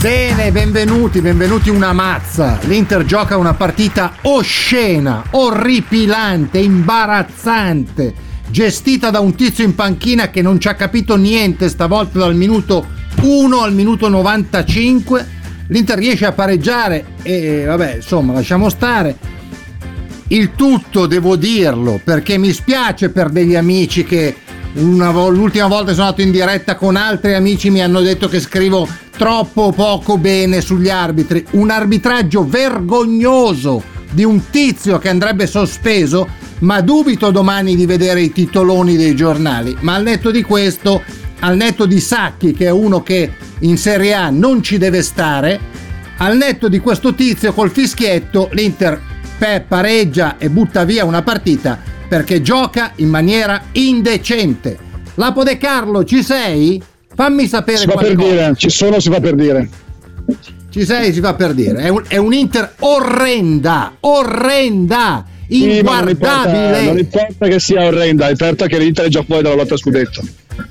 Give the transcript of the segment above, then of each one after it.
Bene, benvenuti, benvenuti una mazza. L'Inter gioca una partita oscena, orripilante, imbarazzante, gestita da un tizio in panchina che non ci ha capito niente stavolta dal minuto 1 al minuto 95. L'Inter riesce a pareggiare e vabbè, insomma, lasciamo stare. Il tutto devo dirlo perché mi spiace per degli amici che vo- l'ultima volta sono andato in diretta con altri amici mi hanno detto che scrivo troppo poco bene sugli arbitri. Un arbitraggio vergognoso di un tizio che andrebbe sospeso, ma dubito domani di vedere i titoloni dei giornali. Ma al netto di questo, al netto di Sacchi, che è uno che in Serie A non ci deve stare, al netto di questo tizio col fischietto, l'Inter pareggia e butta via una partita perché gioca in maniera indecente. Lapo De Carlo, ci sei? Fammi sapere Si fa per qualcosa. dire, ci sono, si fa per dire. Ci sei, si fa per dire. È un, è un Inter orrenda, orrenda, Sì, ma non importa, inguardabile. che sia orrenda, importa che l'Inter è già fuori dalla lotta a scudetto.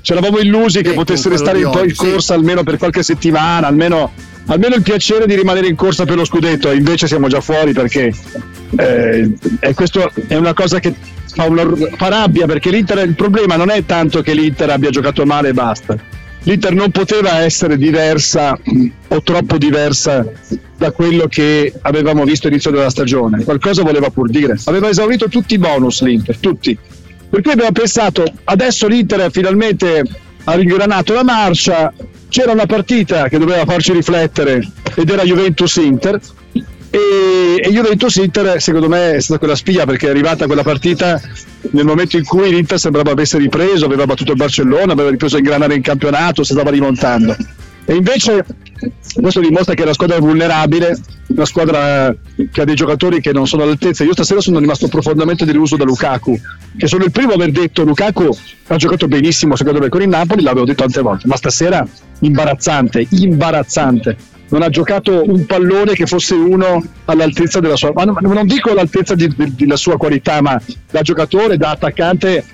Ci eravamo illusi che Ecco, potesse restare in, po' in oggi, sì. corsa almeno per qualche settimana, almeno, almeno il piacere di rimanere in corsa per lo scudetto, invece siamo già fuori perché eh, e questo è una cosa che fa, una- fa rabbia perché l'Inter, il problema non è tanto che l'Inter abbia giocato male e basta. L'Inter non poteva essere diversa o troppo diversa da quello che avevamo visto all'inizio della stagione. Qualcosa voleva pur dire. Aveva esaurito tutti i bonus l'Inter, tutti. Per cui abbiamo pensato, adesso l'Inter finalmente ha ringranato la marcia, c'era una partita che doveva farci riflettere ed era Juventus-Inter e, e Juventus-Inter secondo me è stata quella spia perché è arrivata quella partita nel momento in cui l'Inter sembrava avesse ripreso, aveva battuto il Barcellona, aveva ripreso a ingranare in campionato, si stava rimontando. E invece questo dimostra che è una squadra vulnerabile, una squadra che ha dei giocatori che non sono all'altezza. Io stasera sono rimasto profondamente deluso da Lukaku, che sono il primo a aver detto Lukaku ha giocato benissimo secondo me con il Napoli, l'avevo detto tante volte, ma stasera imbarazzante, imbarazzante. Non ha giocato un pallone che fosse uno all'altezza della sua, non, dico all'altezza di- di- della sua qualità, ma da giocatore, da attaccante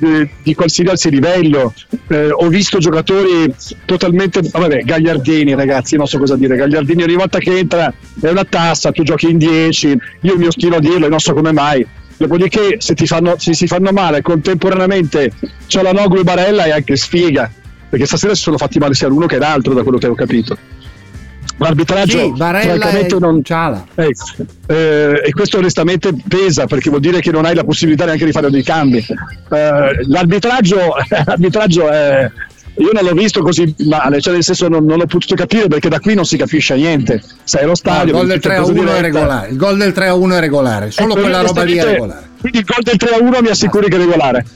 di, di qualsiasi livello. Eh, ho visto giocatori totalmente. Vabbè, Gagliardini, ragazzi, non so cosa dire. Gagliardini ogni volta che entra è una tassa, tu giochi in 10. Io mi ostino a dirlo e non so come mai. Dopodiché, se, fanno, se si fanno male contemporaneamente c'è la Noglu e Barella e anche sfiga. Perché stasera si sono fatti male sia l'uno che l'altro, da quello che ho capito. L'arbitraggio Sì, francamente e non, Ciala. eh, eh, e questo onestamente pesa perché vuol dire che non hai la possibilità neanche di fare dei cambi. Eh, l'arbitraggio, l'arbitraggio è, io non l'ho visto così male, cioè nel senso non, non l'ho potuto capire perché da qui non si capisce niente. Sai, lo No, stadio. il gol del vedi 3 a tutta 1 è diretta. regolare. Il gol del 3 a 1 è regolare. Solo Eh, quella roba lì è regolare. Quindi il gol del 3 a 1 mi assicuri che è regolare.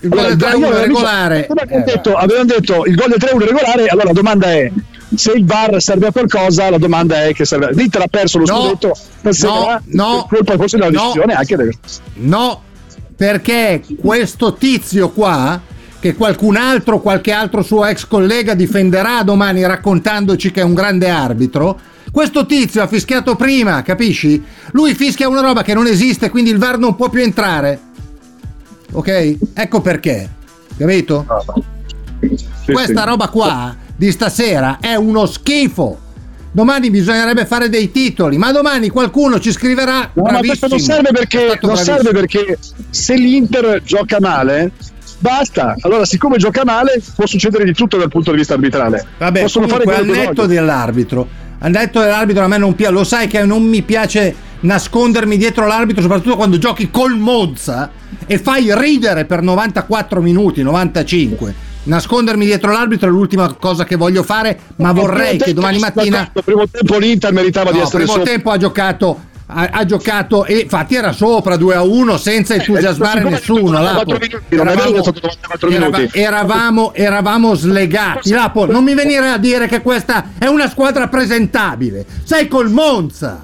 Il gol del 3 a io 1 è regolare. avevamo Eh, detto, detto il gol del 3 a 1 è regolare, allora la domanda è se il VAR serve a qualcosa, la domanda è che serve. L'Inter ha perso lo No, scudetto no, per colpa forse della no. decisione anche del, No, perché questo tizio qua, che qualcun altro, qualche altro suo ex collega difenderà domani raccontandoci che è un grande arbitro, questo tizio ha fischiato prima, capisci? Lui fischia una roba che non esiste, quindi il VAR non può più entrare. Ok? Ecco perché. Capito? Sì, Questa roba qua di stasera è uno schifo. Domani bisognerebbe fare dei titoli, ma domani qualcuno ci scriverà. No, ma questo non "Bravissimo, serve perché, non bravissimo". serve perché se l'Inter gioca male, basta. Allora, siccome gioca male, può succedere di tutto dal punto di vista arbitrale. Vabbè, Possono fare comunque, al quello che netto dell'arbitro, al netto dell'arbitro a me non piace, lo sai che non mi piace nascondermi dietro l'arbitro, soprattutto quando giochi col Monza e fai ridere per 94 minuti, 95. Nascondermi dietro l'arbitro è l'ultima cosa che voglio fare, ma vorrei che domani mattina Al primo tempo l'Inter meritava di No, essere primo sopra. tempo ha giocato ha, ha giocato e infatti era sopra 2 a 1 senza entusiasmare Eh, nessuno. Lapo. 94 minuti, non è vero che è stato 94 erava- minuti. eravamo, eravamo slegati. Lapo, non mi venire a dire che questa è una squadra presentabile. Sei col Monza.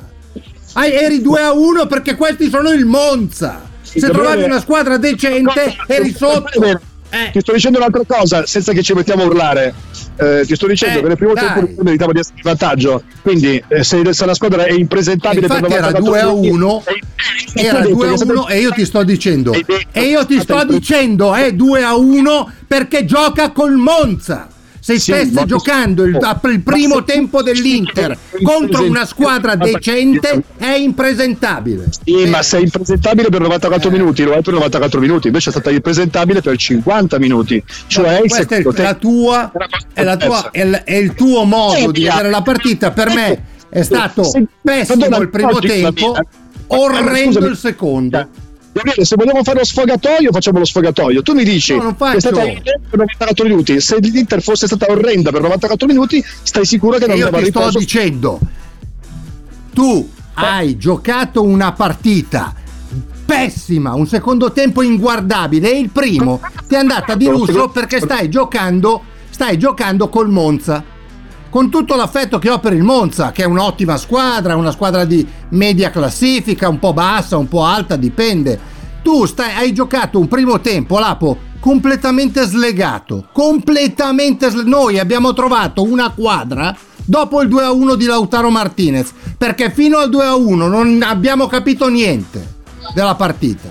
Hai- eri 2 a 1 perché questi sono il Monza. Se trovavi una squadra decente, eri sotto. Eh. Ti sto dicendo un'altra cosa, senza che ci mettiamo a urlare. Eh, ti sto dicendo Eh, che nel primo dai. tempo meritava di essere in vantaggio. Quindi, eh, se, se la squadra è impresentabile per Infatti era 94 2 a minuti, 1 eh, era hai detto 2 a che è stato- 1 e io ti sto dicendo e io ti sto dicendo è 2 a 1 perché gioca col Monza se Sì, stesse giocando il, il primo se- tempo dell'Inter contro una squadra decente è impresentabile. Sì, ma sei impresentabile per 94 Eh. minuti, lo è per 94 minuti, invece è stata impresentabile per 50 minuti. Cioè, il questa è la tua, è, la tua è, il- è il tuo modo Sì, di vedere la partita. Per me è stato pessimo il primo tempo mia- orrendo Scusami. il secondo Gabriele, se vogliamo fare lo sfogatoio, facciamo lo sfogatoio. Tu mi dici No, che è stata l'Inter per 94 minuti. Se l'Inter fosse stata orrenda per 94 minuti, stai sicuro che non E io andava ti sto riposo? dicendo, tu hai giocato una partita pessima, un secondo tempo inguardabile e il primo ti è andata di lusso perché stai giocando, stai giocando col Monza. Con tutto l'affetto che ho per il Monza, che è un'ottima squadra, una squadra di media classifica, un po' bassa, un po' alta, dipende. Tu stai, hai giocato un primo tempo, Lapo, completamente slegato. Completamente sle- Noi abbiamo trovato una quadra dopo il 2-1 di Lautaro Martinez, perché fino al 2-1 non abbiamo capito niente della partita.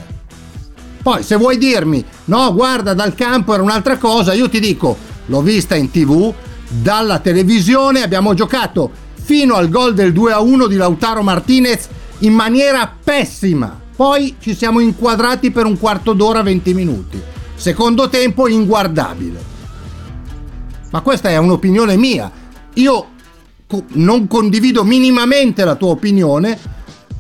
Poi se vuoi dirmi, no, guarda, dal campo era un'altra cosa, io ti dico, l'ho vista in tv, dalla televisione abbiamo giocato fino al gol del 2-1 di Lautaro Martinez in maniera pessima. Poi ci siamo inquadrati per un quarto d'ora, 20 minuti. Secondo tempo inguardabile. Ma questa è un'opinione mia. Io non condivido minimamente la tua opinione.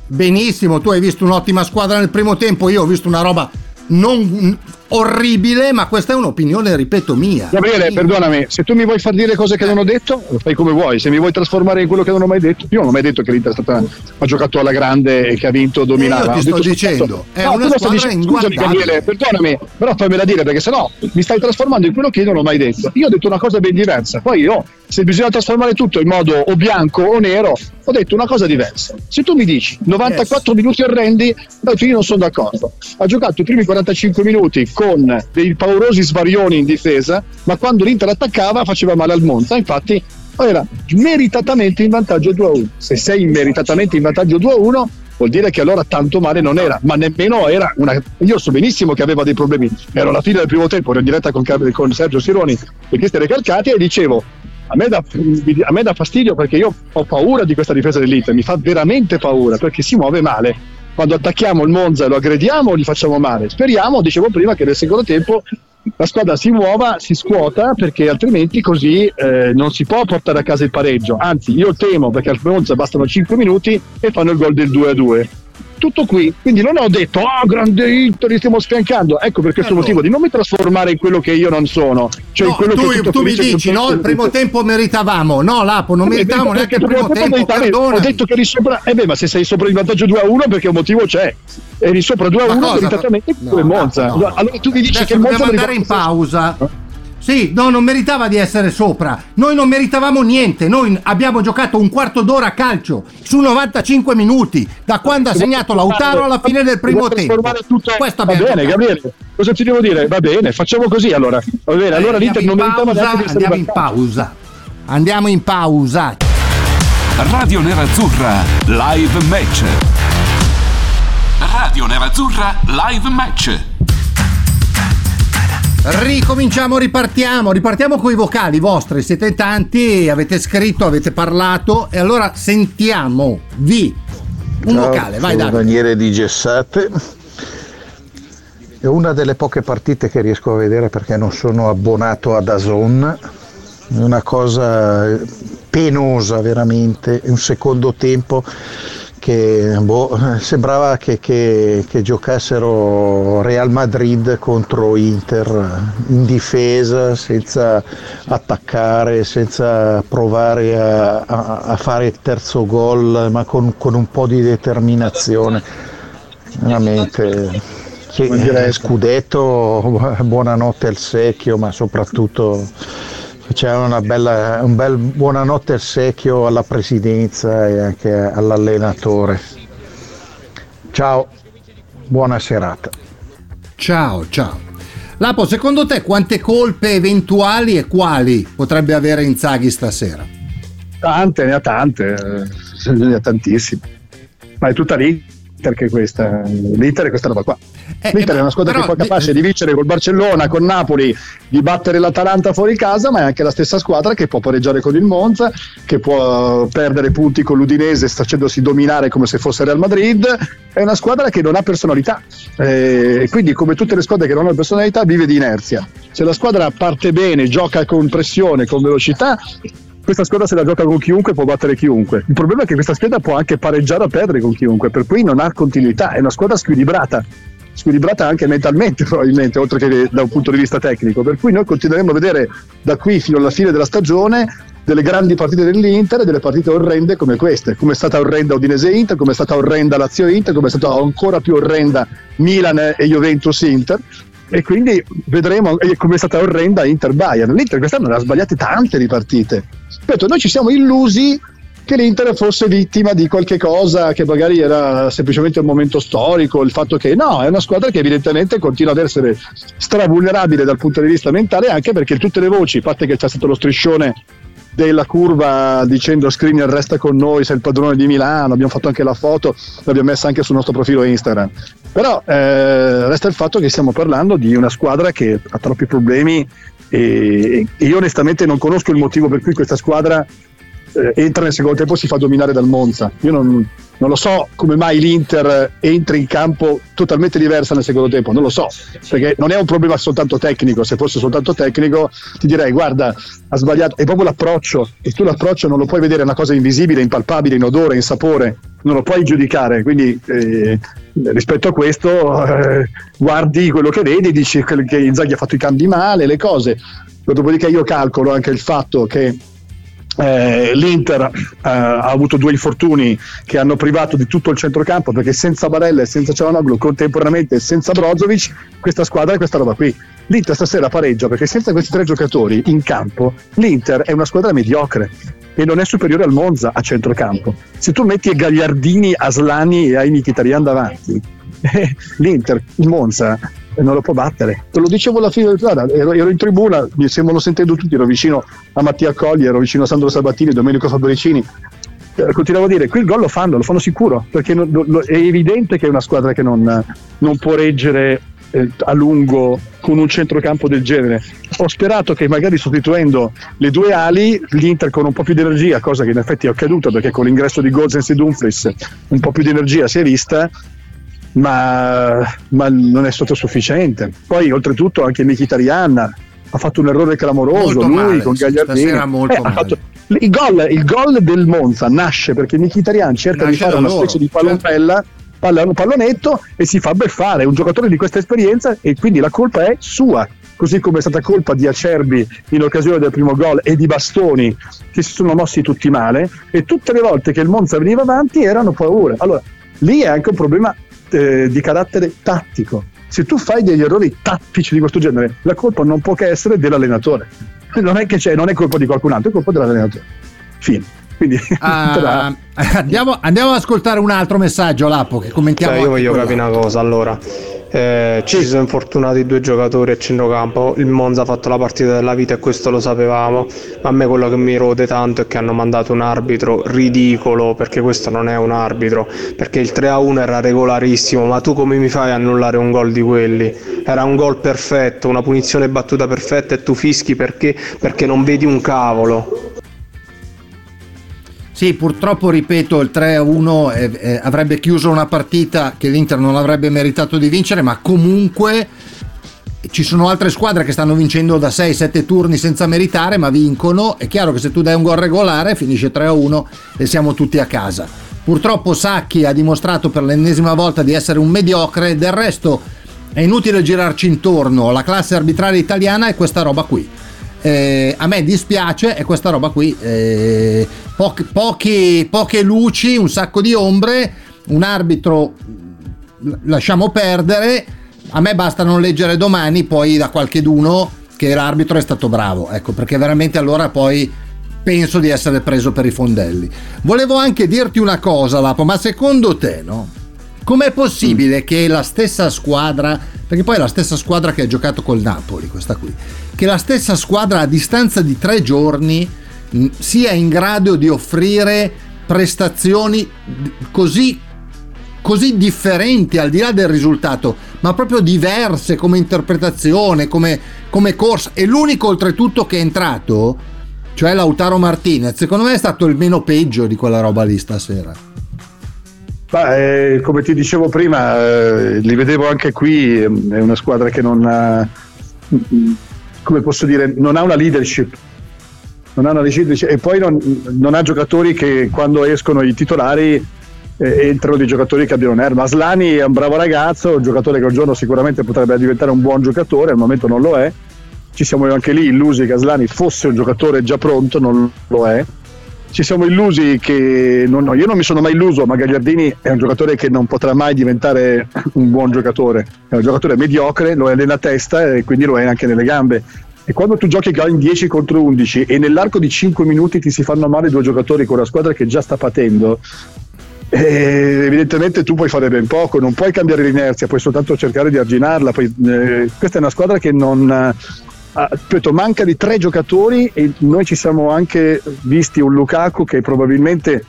Benissimo, tu hai visto un'ottima squadra nel primo tempo, io ho visto una roba non orribile, ma questa è un'opinione, ripeto, mia. Gabriele, Sì. perdonami, se tu mi vuoi far dire cose che non ho detto, lo fai come vuoi. Se mi vuoi trasformare in quello che non ho mai detto, io non ho mai detto che l'Inter stata, ha giocato alla grande e che ha vinto, dominava. Eh, io ti sto dicendo, è No, una squadra dicendo- Scusami. Gabriele, perdonami, però fammela dire perché sennò mi stai trasformando in quello che io non ho mai detto. Io ho detto una cosa ben diversa. Poi io, se bisogna trasformare tutto in modo o bianco o nero, ho detto una cosa diversa. Se tu mi dici 94 minuti orrendi, io non sono d'accordo. Ha giocato i primi 45 minuti con dei paurosi svarioni in difesa, ma quando l'Inter attaccava faceva male al Monza. Infatti era meritatamente in vantaggio 2-1. Se sei meritatamente in vantaggio 2-1, vuol dire che allora tanto male non era, ma nemmeno era una. Io so benissimo che aveva dei problemi. Ero alla fine del primo tempo, ero in diretta con, con Sergio Sironi e Cristian Recalcati e dicevo. A me, dà, a me dà fastidio perché io ho paura di questa difesa dell'Inter, mi fa veramente paura perché si muove male. Quando attacchiamo il Monza e lo aggrediamo, gli facciamo male. Speriamo, dicevo prima, che nel secondo tempo la squadra si muova, si scuota perché altrimenti così eh, non si può portare a casa il pareggio. Anzi, io temo perché al Monza bastano 5 minuti e fanno il gol del 2-2. Tutto qui, quindi non ho detto oh grande Inter, li stiamo sfiancando. Ecco per questo Allora. motivo di non mi trasformare in quello che io non sono. Cioè in No, quello tu, che tu mi dici, no, il primo tempo meritavamo. No, Lapo, non meritavamo neanche il primo tempo, Ho perdona. detto che eri sopra, eh beh, ma se sei sopra il vantaggio 2 a 1 perché un motivo c'è. Eri sopra 2 a Ma 1 cosa? meritatamente No, il Monza. no, no. Allora tu mi dici Adesso che il Monza dobbiamo andare in pausa. Sì, no, non meritava di essere sopra. Noi non meritavamo niente. Noi abbiamo giocato un quarto d'ora a calcio su 95 minuti, da quando ha segnato Lautaro alla fine del primo tempo. tutto- Questo Va bene, giocato. Gabriele. Cosa ti devo dire? Va bene, facciamo così allora. Va bene, allora Eh, l'Inter non in meritava neanche pausa, andiamo in pausa. Andiamo in pausa. Radio Nerazzurra Live Match. Radio Nerazzurra Live Match. Ricominciamo, ripartiamo, ripartiamo con i vocali vostri, siete tanti, avete scritto, avete parlato e allora sentiamo, vi, un Ciao, vocale, vai Davide. Daniele di Gessate. È una delle poche partite che riesco a vedere perché non sono abbonato ad Azon. È una cosa penosa veramente, un secondo tempo che boh, sembrava che, che, che, giocassero Real Madrid contro Inter in difesa, senza attaccare, senza provare a, a, a fare il terzo gol, ma con, con, un po' di determinazione. Veramente. Sì, scudetto, buonanotte al secchio, ma soprattutto c'è una bella, un bel buonanotte al secchio alla presidenza e anche all'allenatore. Ciao, buona serata. Ciao, ciao. Lapo, secondo te quante colpe eventuali e quali potrebbe avere Inzaghi stasera? Tante, ne ha tante, eh, ne ha tantissime. Ma è tutta l'Inter che questa, l'Inter è questa roba qua. Eh, L'Inter è una squadra però, che è capace di vincere col Barcellona, con Napoli, di battere l'Atalanta fuori casa, ma è anche la stessa squadra che può pareggiare con il Monza, che può perdere punti con l'Udinese facendosi dominare come se fosse Real Madrid. È una squadra che non ha personalità eh, e quindi come tutte le squadre che non hanno personalità vive di inerzia. Se la squadra parte bene, gioca con pressione, con velocità, questa squadra se la gioca con chiunque può battere chiunque. Il problema è che questa squadra può anche pareggiare o perdere con chiunque, per cui non ha continuità, è una squadra squilibrata squilibrata anche mentalmente probabilmente, oltre che da un punto di vista tecnico. Per cui noi continueremo a vedere da qui fino alla fine della stagione delle grandi partite dell'Inter e delle partite orrende come queste, come è stata orrenda Udinese Inter, come è stata orrenda Lazio Inter, come è stata ancora più orrenda Milan e Juventus Inter e quindi vedremo come è stata orrenda Inter Bayern. L'Inter quest'anno ne ha sbagliate tante di partite. Ripeto, noi ci siamo illusi che l'Inter fosse vittima di qualche cosa che magari era semplicemente un momento storico, il fatto che no, è una squadra che evidentemente continua ad essere stravulnerabile dal punto di vista mentale, anche perché tutte le voci, a parte che c'è stato lo striscione della curva dicendo Skriniar resta con noi, sei il padrone di Milano, abbiamo fatto anche la foto, l'abbiamo messa anche sul nostro profilo Instagram. Però eh, resta il fatto che stiamo parlando di una squadra che ha troppi problemi e, e io onestamente non conosco il motivo per cui questa squadra entra nel secondo tempo e si fa dominare dal Monza. Io non, non, lo so come mai l'Inter entri in campo totalmente diversa nel secondo tempo, non lo so, perché non è un problema soltanto tecnico, se fosse soltanto tecnico ti direi guarda, ha sbagliato, è proprio l'approccio e tu l'approccio non lo puoi vedere, è una cosa invisibile, impalpabile, in odore, in sapore, non lo puoi giudicare, quindi eh, rispetto a questo eh, guardi quello che vedi, dici che Inzaghi ha fatto i cambi male, le cose. Dopodiché io calcolo anche il fatto che eh, L'Inter eh, ha avuto due infortuni che hanno privato di tutto il centrocampo perché senza Barella e senza Cialanoglu contemporaneamente senza Brozovic questa squadra è questa roba qui. l'Inter stasera pareggia perché senza questi tre giocatori in campo l'Inter è una squadra mediocre e non è superiore al Monza a centrocampo. Se tu metti Gagliardini, Aslani e Aini Kitarian davanti l'Inter, il Monza e non lo può battere. Te lo dicevo alla fine, guarda, ero, ero in tribuna, mi sembrano sentendo tutti, ero vicino a Mattia Colli, ero vicino a Sandro Sabatini, Domenico Fabricini. Eh, continuavo a dire, qui il gol lo fanno, lo fanno sicuro, perché non, lo, è evidente che è una squadra che non, non può reggere eh, a lungo con un centrocampo del genere. Ho sperato che magari sostituendo le due ali, l'Inter con un po' più di energia, cosa che in effetti è accaduta perché con l'ingresso di Gozens e Dumfries un po' più di energia si è vista, ma, ma, non è stato sufficiente. Poi, oltretutto, anche Mkhitaryan ha fatto un errore clamoroso. Molto lui male, con Gagliardini molto eh, fatto, il, gol, il gol del Monza nasce perché Mkhitaryan cerca nasce di fare una loro, specie di pallonella. Certo. Palla, un pallonetto e si fa beffare. È un giocatore di questa esperienza e quindi la colpa è sua così come è stata colpa di Acerbi in occasione del primo gol e di Bastoni che si sono mossi tutti male e tutte le volte che il Monza veniva avanti erano paure. Allora, lì è anche un problema eh, di carattere tattico. Se tu fai degli errori tattici di questo genere, la colpa non può che essere dell'allenatore. Non è che non è colpa di qualcun altro, è colpa dell'allenatore. Fine. Quindi, uh, andiamo, andiamo, ad ascoltare un altro messaggio, Lapo, che commentiamo. Cioè, io voglio capire una cosa. Allora, eh, ci si sono infortunati due giocatori a centrocampo, il Monza ha fatto la partita della vita e questo lo sapevamo, ma a me quello che mi rode tanto è che hanno mandato un arbitro ridicolo, perché questo non è un arbitro, perché il 3-1 era regolarissimo, ma tu come mi fai a annullare un gol di quelli? Era un gol perfetto, una punizione battuta perfetta e tu fischi perché? Perché non vedi un cavolo. Sì, purtroppo ripeto, il 3-1 eh, eh, avrebbe chiuso una partita che l'Inter non avrebbe meritato di vincere, ma comunque ci sono altre squadre che stanno vincendo da 6-7 turni senza meritare, ma vincono. È chiaro che se tu dai un gol regolare finisce 3-1 e siamo tutti a casa. Purtroppo Sacchi ha dimostrato per l'ennesima volta di essere un mediocre, del resto è inutile girarci intorno, la classe arbitrale italiana è questa roba qui. Eh, a me dispiace, è questa roba qui. Eh, poche, pochi, poche luci, un sacco di ombre, un arbitro lasciamo perdere. A me basta non leggere domani poi da qualcheduno che l'arbitro è stato bravo, ecco, perché veramente allora poi penso di essere preso per i fondelli. Volevo anche dirti una cosa, Lapo, ma secondo te, no? Com'è possibile che la stessa squadra, perché poi è la stessa squadra che ha giocato col Napoli, questa qui, che la stessa squadra a distanza di tre giorni mh, sia in grado di offrire prestazioni così così differenti al di là del risultato, ma proprio diverse come interpretazione, come, come corsa. E l'unico oltretutto che è entrato, cioè Lautaro Martinez, secondo me è stato il meno peggio di quella roba lì stasera. Beh, eh, come ti dicevo prima, eh, li vedevo anche qui, è una squadra che non ha, come posso dire, non ha una leadership. Non ha una leadership e poi non, non ha giocatori che quando escono i titolari eh, entrano dei giocatori che abbiano nerva. Aslani è un bravo ragazzo, un giocatore che un giorno sicuramente potrebbe diventare un buon giocatore, al momento non lo è. Ci siamo anche lì illusi che Aslani fosse un giocatore già pronto, non lo è. Ci siamo illusi che non, no, io non mi sono mai illuso, ma Gagliardini è un giocatore che non potrà mai diventare un buon giocatore. È un giocatore mediocre, lo è nella testa e quindi lo è anche nelle gambe. E quando tu giochi in 10 contro 11 e nell'arco di 5 minuti ti si fanno male due giocatori con una squadra che già sta patendo, eh, evidentemente tu puoi fare ben poco, non puoi cambiare l'inerzia, puoi soltanto cercare di arginarla. Poi, eh, questa è una squadra che non. Ah, ripeto, manca di tre giocatori e noi ci siamo anche visti un Lukaku che probabilmente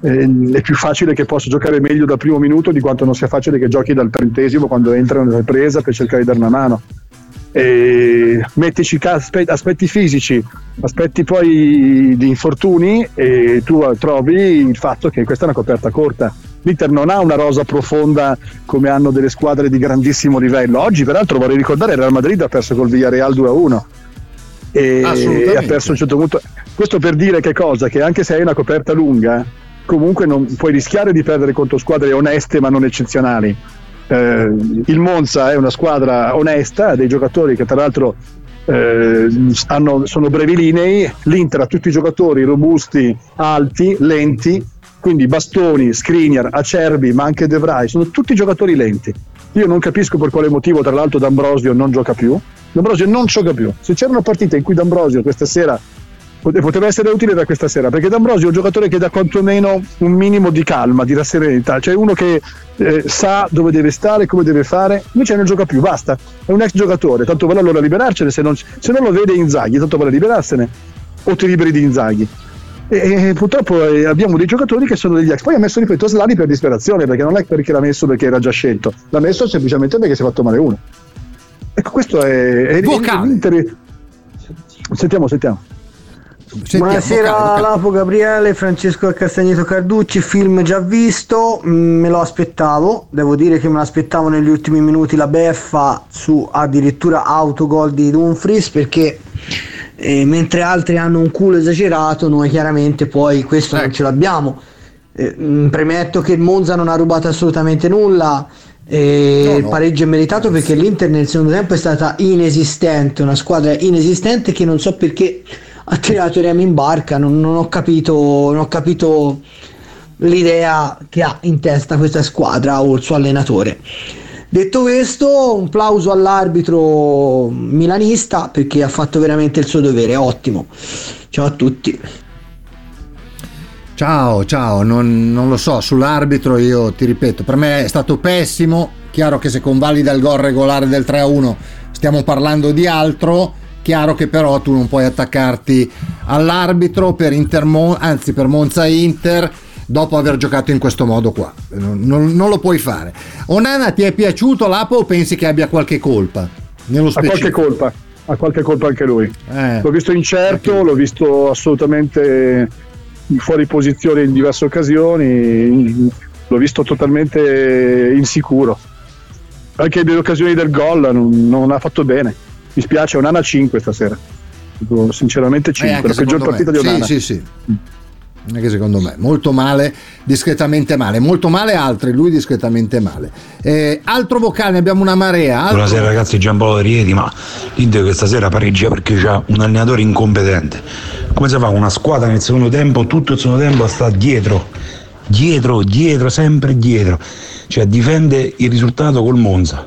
eh, è più facile che possa giocare meglio dal primo minuto di quanto non sia facile che giochi dal trentesimo quando entra nella ripresa per cercare di dare una mano. E mettici aspetti fisici, aspetti poi di infortuni e tu trovi il fatto che questa è una coperta corta. L'Inter non ha una rosa profonda come hanno delle squadre di grandissimo livello. Oggi, peraltro, vorrei ricordare il Real Madrid ha perso col Villarreal 2-1 e ha perso a un certo punto. Questo per dire che cosa? Che anche se hai una coperta lunga, comunque non puoi rischiare di perdere contro squadre oneste ma non eccezionali. Eh, il Monza è una squadra onesta, ha dei giocatori che tra l'altro eh, hanno, sono brevilinei, l'Inter ha tutti i giocatori robusti, alti, lenti, quindi Bastoni, Skriniar, Acerbi, ma anche De Vrij, sono tutti giocatori lenti. Io non capisco per quale motivo, tra l'altro, D'Ambrosio non gioca più. D'Ambrosio non gioca più. Se c'era una partita in cui D'Ambrosio questa sera poteva essere utile da questa sera perché D'Ambrosio è un giocatore che dà quantomeno un minimo di calma, di rasserenità, cioè uno che eh, sa dove deve stare, come deve fare, invece non gioca più, basta, è un ex giocatore, tanto vale allora liberarcene, se non, se non lo vede Inzaghi, tanto vale liberarsene o ti liberi di Inzaghi. E, e purtroppo eh, abbiamo dei giocatori che sono degli ex. Poi ha messo, ripeto, Slani per disperazione, perché non è perché l'ha messo perché era già scelto, l'ha messo semplicemente perché si è fatto male uno. Ecco, questo è. è, è Sentiamo, sentiamo. Sentiamo, Buonasera vocale, Lapo Gabriele, Francesco Castagneto Carducci, film già visto, mm, me lo aspettavo, devo dire che me l'aspettavo negli ultimi minuti la beffa su addirittura autogol di Dumfries perché eh, mentre altri hanno un culo esagerato noi chiaramente poi questo ecco. non ce l'abbiamo. Eh, mm, premetto che il Monza non ha rubato assolutamente nulla, e no, no. il pareggio è meritato perché l'Inter nel secondo tempo è stata inesistente, una squadra inesistente che non so perché ha tirato Remi in barca, non, non, ho capito, non ho capito l'idea che ha in testa questa squadra o il suo allenatore. Detto questo, un plauso all'arbitro milanista perché ha fatto veramente il suo dovere, ottimo. Ciao a tutti. Ciao, ciao, non, non, lo so, sull'arbitro io ti ripeto, per me è stato pessimo, chiaro che se convalida il gol regolare del 3-1 stiamo parlando di altro, Chiaro che però tu non puoi attaccarti all'arbitro per Inter, anzi per Monza Inter dopo aver giocato in questo modo qua. Non, non, lo puoi fare. Onana ti è piaciuto l'Apo o pensi che abbia qualche colpa? Nello specifico? Ha qualche colpa, ha qualche colpa anche lui. Eh, l'ho visto incerto, perché... l'ho visto assolutamente fuori posizione in diverse occasioni, l'ho visto totalmente insicuro. Anche nelle occasioni del gol non, non ha fatto bene mi spiace, Onana 5 stasera. Sinceramente 5, eh, la peggior partita me. di Onana. Sì, sì, sì. Anche secondo me, molto male, discretamente male, molto male altri, lui discretamente male. Eh, altro vocale, abbiamo una marea. Altro... Buonasera ragazzi, Giampaolo Rieti, ma l'Inter questa sera pareggia perché c'ha un allenatore incompetente. Come si fa una squadra nel secondo tempo, tutto il secondo tempo sta dietro, dietro, dietro, sempre dietro. Cioè difende il risultato col Monza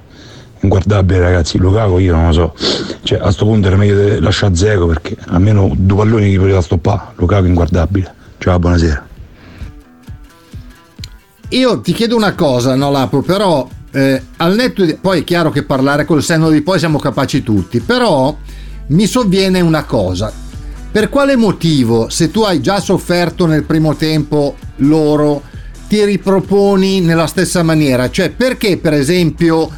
inguardabile ragazzi Lukaku io non lo so cioè a sto punto era meglio lasciare Zeco perché almeno due palloni che poteva stoppare Lukaku inguardabile ciao buonasera. Io ti chiedo una cosa no Lapo però eh, al netto di... poi è chiaro che parlare col senno di poi siamo capaci tutti però mi sovviene una cosa. Per quale motivo se tu hai già sofferto nel primo tempo loro ti riproponi nella stessa maniera? Cioè perché per esempio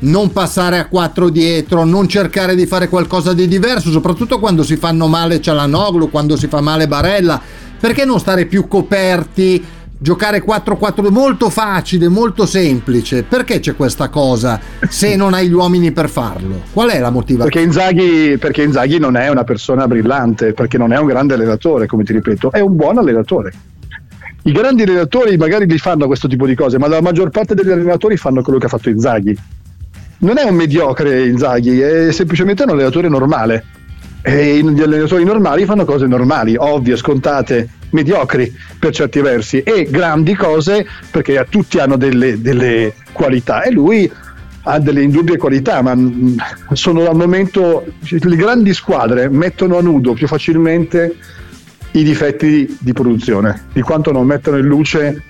non passare a 4 dietro, non cercare di fare qualcosa di diverso, soprattutto quando si fanno male Cialanoglu, quando si fa male Barella. Perché non stare più coperti? Giocare 4-4 molto facile, molto semplice. Perché c'è questa cosa se non hai gli uomini per farlo? Qual è la motivazione? Perché Inzaghi, perché Inzaghi non è una persona brillante, perché non è un grande allenatore, come ti ripeto, è un buon allenatore. I grandi allenatori magari li fanno questo tipo di cose, ma la maggior parte degli allenatori fanno quello che ha fatto Inzaghi non è un mediocre Inzaghi, è semplicemente un allenatore normale. E gli allenatori normali fanno cose normali, ovvie, scontate, mediocri per certi versi e grandi cose perché tutti hanno delle, delle qualità e lui ha delle indubbie qualità, ma mm, sono al momento le grandi squadre mettono a nudo più facilmente i difetti di produzione di quanto non mettono in luce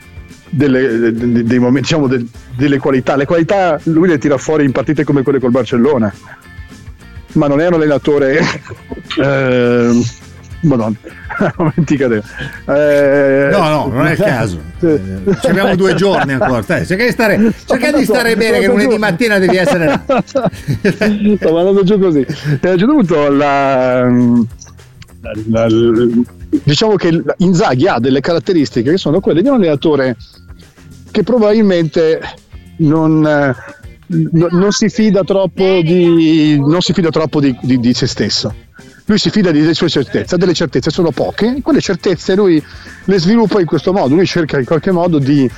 delle, dei, diciamo, de, delle qualità. Le qualità lui le tira fuori in partite come quelle col Barcellona, ma non è un allenatore. eh, Madonna, momenti cadeva. Eh, no, no, non è il caso. Ci abbiamo due giorni ancora. Stai, cerca di stare, cerca di stare bene, che lunedì mattina devi essere là. Sto andando giù così. Eh, a un certo punto la, la, la, diciamo che Inzaghi ha delle caratteristiche che sono quelle di un allenatore che probabilmente non, eh, non si fida troppo, di, si fida troppo di, di, di, se stesso. Lui si fida delle sue certezze, delle certezze sono poche, quelle certezze lui le sviluppa in questo modo, lui cerca in qualche modo di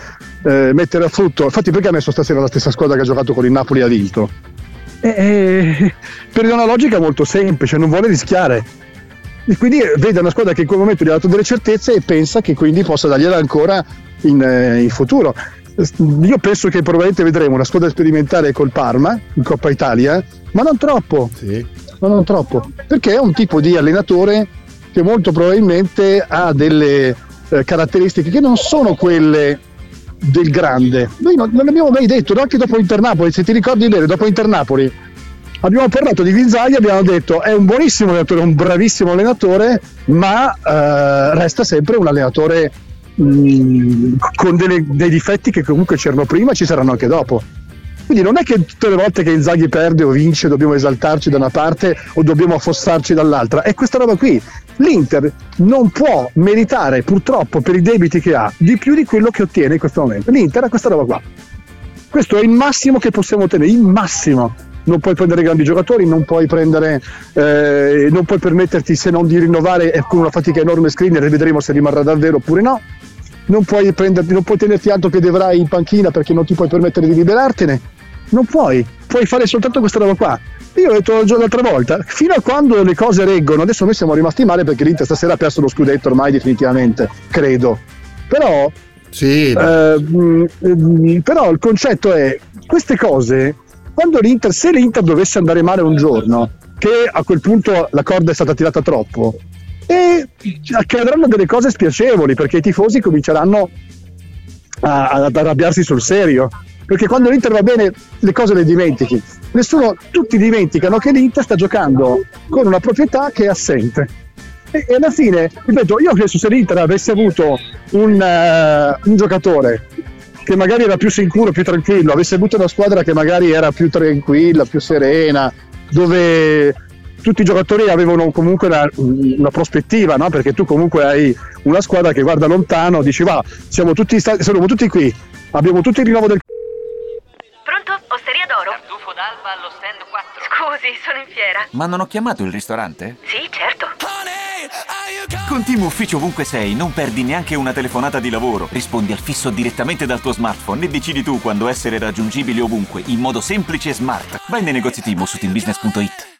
eh, mettere a frutto, infatti perché ha messo stasera la stessa squadra che ha giocato con il Napoli e ha vinto? Eh, per una logica molto semplice, non vuole rischiare, e quindi vede una squadra che in quel momento gli ha dato delle certezze e pensa che quindi possa dargliela ancora in, eh, in futuro. Io penso che probabilmente vedremo una squadra sperimentale col Parma in Coppa Italia, ma non troppo. Sì. Ma non troppo. Perché è un tipo di allenatore che molto probabilmente ha delle eh, caratteristiche che non sono quelle del grande. Noi non, non l'abbiamo mai detto, anche dopo Internapoli, se ti ricordi bene, dopo Internapoli abbiamo parlato di Vinzaghi abbiamo detto è un buonissimo allenatore, un bravissimo allenatore, ma eh, resta sempre un allenatore mm, con delle, dei difetti che comunque c'erano prima ci saranno anche dopo. Quindi non è che tutte le volte che Inzaghi perde o vince dobbiamo esaltarci da una parte o dobbiamo affossarci dall'altra. È questa roba qui. L'Inter non può meritare purtroppo per i debiti che ha di più di quello che ottiene in questo momento. L'Inter ha questa roba qua. Questo è il massimo che possiamo ottenere, il massimo non puoi prendere grandi giocatori, non puoi, prendere, eh, non puoi permetterti se non di rinnovare con una fatica enorme screener e vedremo se rimarrà davvero oppure no. Non puoi, prenderti, non puoi tenerti alto che dovrai in panchina perché non ti puoi permettere di liberartene. Non puoi, puoi fare soltanto questa roba qua. Io ho detto l'altra volta, fino a quando le cose reggono, adesso noi siamo rimasti male perché l'Inter stasera ha perso lo scudetto ormai definitivamente, credo. Però, sì. eh, mh, mm, però il concetto è, queste cose quando l'Inter, se l'Inter dovesse andare male un giorno, che a quel punto la corda è stata tirata troppo, e accadranno delle cose spiacevoli perché i tifosi cominceranno a, ad arrabbiarsi sul serio. Perché quando l'Inter va bene le cose le dimentichi. Nessuno, tutti dimenticano che l'Inter sta giocando con una proprietà che è assente. E, e alla fine, ripeto, io penso se l'Inter avesse avuto un, uh, un giocatore che magari era più sicuro, più tranquillo, avesse avuto una squadra che magari era più tranquilla, più serena, dove tutti i giocatori avevano comunque una, una prospettiva, no? perché tu comunque hai una squadra che guarda lontano, dici va, siamo tutti, siamo tutti qui, abbiamo tutti il rinnovo del... Pronto? Osteria d'oro? Tartufo d'alba allo stand 4. Scusi, sono in fiera. Ma non ho chiamato il ristorante? Sì, certo. Con Team Ufficio ovunque sei, non perdi neanche una telefonata di lavoro. Rispondi al fisso direttamente dal tuo smartphone e decidi tu quando essere raggiungibile ovunque, in modo semplice e smart. Vai nei negozi Team su teambusiness.it.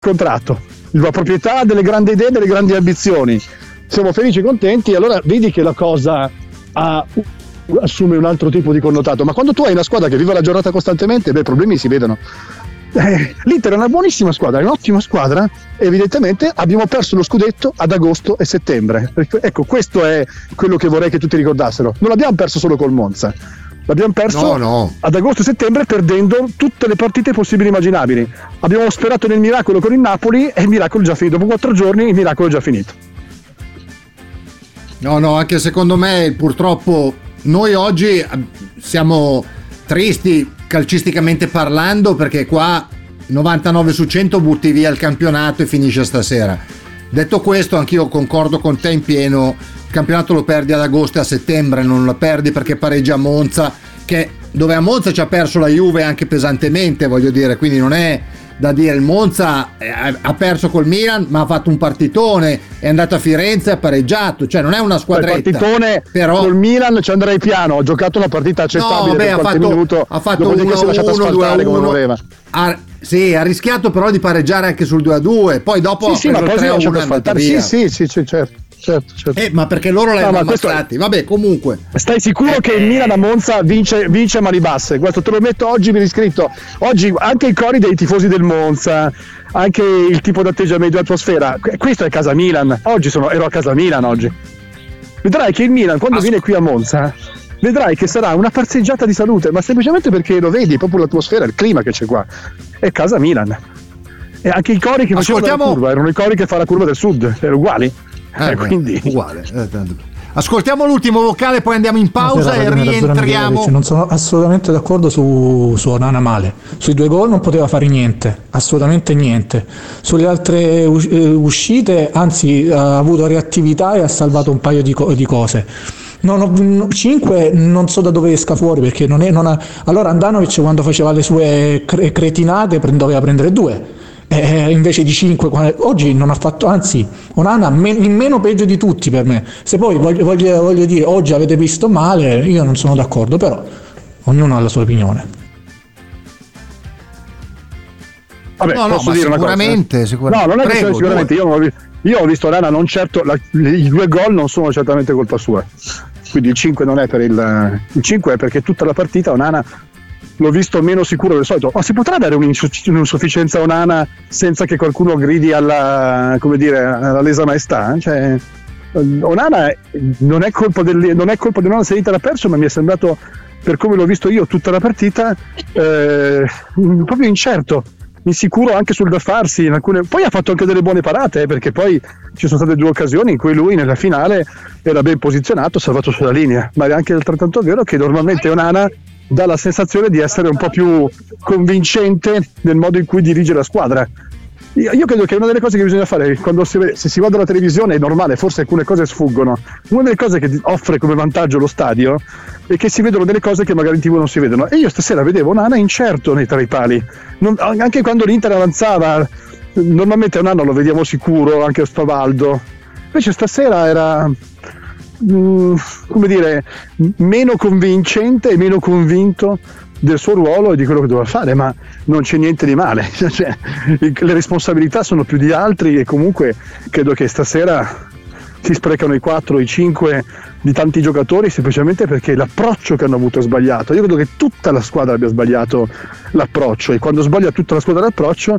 Contratto, la proprietà delle grandi idee, delle grandi ambizioni. Siamo felici e contenti, allora vedi che la cosa ha, assume un altro tipo di connotato. Ma quando tu hai una squadra che vive la giornata costantemente, beh, i problemi si vedono. Eh, L'Inter è una buonissima squadra, è un'ottima squadra. Evidentemente abbiamo perso lo scudetto ad agosto e settembre. Ecco, questo è quello che vorrei che tutti ricordassero. Non l'abbiamo perso solo col Monza. L'abbiamo perso No, no. ad agosto e settembre perdendo tutte le partite possibili e immaginabili. Abbiamo sperato nel miracolo con il Napoli e il miracolo è già finito. Dopo quattro giorni il miracolo è già finito. No, no, anche secondo me purtroppo noi oggi eh, siamo tristi calcisticamente parlando perché qua 99 su 100 butti via il campionato e finisce stasera. Detto questo, anch'io concordo con te in pieno. Il campionato lo perdi ad agosto e a settembre, non lo perdi perché pareggia a Monza, che dove a Monza ci ha perso la Juve anche pesantemente, voglio dire, quindi non è da dire il Monza eh, ha perso col Milan ma ha fatto un partitone è andato a Firenze e ha pareggiato cioè non è una Il squadretta partitone però col Milan ci andrei piano. Ha giocato una partita accettabile No, beh, ha fatto, minuto. ha fatto dopodiché si è 1 lasciato 1 2 asfaltare come voleva. ha, sì, ha rischiato però di pareggiare anche sul 2 a 2 poi dopo Sì, sì, ha ma preso poi si è il 3 a 1 lasciato e è andato asfaltare. via. Sì, sì, sì, sì, certo. certo, certo. Eh, ma perché loro l'hanno No, ma ammazzati vabbè comunque Stai sicuro che Eh. il Milan a Monza vince, vince a mani basse? Questo te lo metto oggi, mi riscritto. Oggi anche i cori dei tifosi del Monza, anche il tipo di atteggiamento di atmosfera. que- Questo è casa Milan. Oggi sono, ero a casa Milan oggi. Vedrai che il Milan quando viene qui a Monza vedrai che sarà una parseggiata di salute, ma semplicemente perché lo vedi, proprio l'atmosfera, il clima che c'è qua. È casa Milan. E anche i cori che facevano la Ascoltiamo- curva erano i cori che fa la curva del sud, erano uguali. Eh, Eh, quindi uguale eh, ascoltiamo l'ultimo vocale poi andiamo in pausa Buonasera, e rientriamo. Non sono assolutamente d'accordo su, su Onana male. Sui due gol non poteva fare niente, assolutamente niente. Sulle altre eh, uscite, anzi, ha avuto reattività e ha salvato un paio di, co- di cose. Non ho, 5 non so da dove esca fuori perché non è, non ha, allora Andanovic quando faceva le sue cre- cretinate doveva prendere 2 invece di 5 oggi non ha fatto anzi Onana me- il meno peggio di tutti per me se poi voglio, voglio- voglio dire oggi avete visto male io non sono d'accordo però ognuno ha la sua opinione Vabbè, No, no, posso ma dire una cosa? sicuramente, sicuramente. No, non è Prego, che sicuramente io, non ho vi- io ho visto Rana non certo la- i due gol non sono certamente colpa sua. Quindi il 5 non è per il il 5 è perché tutta la partita Onana l'ho visto meno sicuro del solito. Ma si potrà dare un'insu- un'insufficienza Onana senza che qualcuno gridi alla come dire alla lesa maestà? Cioè, Onana non è colpa del non è colpa di Onana se l'Inter ha perso, ma mi è sembrato per come l'ho visto io tutta la partita eh, proprio incerto insicuro anche sul da farsi alcune... poi ha fatto anche delle buone parate eh, perché poi ci sono state due occasioni in cui lui nella finale era ben posizionato salvato sulla linea. Ma è anche altrettanto vero che normalmente Onana dà la sensazione di essere un po' più convincente nel modo in cui dirige la squadra io, io credo che una delle cose che bisogna fare quando si, se si guarda la televisione è normale, forse alcune cose sfuggono. Una delle cose che offre come vantaggio lo stadio è che si vedono delle cose che magari in tv non si vedono. E io stasera vedevo Nana incerto nei tra i pali. Non- anche quando l'Inter avanzava, normalmente Nana lo vediamo sicuro, anche Spavaldo. Invece stasera era mm, come dire meno convincente e meno convinto del suo ruolo e di quello che doveva fare, ma non c'è niente di male. Cioè, le responsabilità sono più di altri e comunque credo che stasera si sprecano i 4, i 5 di tanti giocatori semplicemente perché l'approccio che hanno avuto è sbagliato. Io credo che tutta la squadra abbia sbagliato l'approccio e quando sbaglia tutta la squadra l'approccio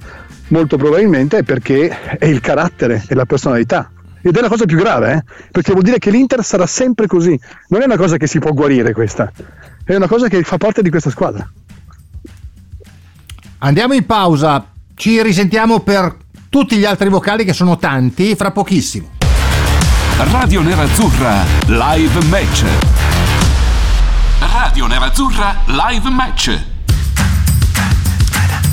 molto probabilmente è perché è il carattere e la personalità. Ed è la cosa più grave, eh? perché vuol dire che l'Inter sarà sempre così. Non è una cosa che si può guarire questa, è una cosa che fa parte di questa squadra. Andiamo in pausa, ci risentiamo per tutti gli altri vocali che sono tanti fra pochissimo. Radio Nerazzurra Live Match. Radio Nerazzurra Live Match.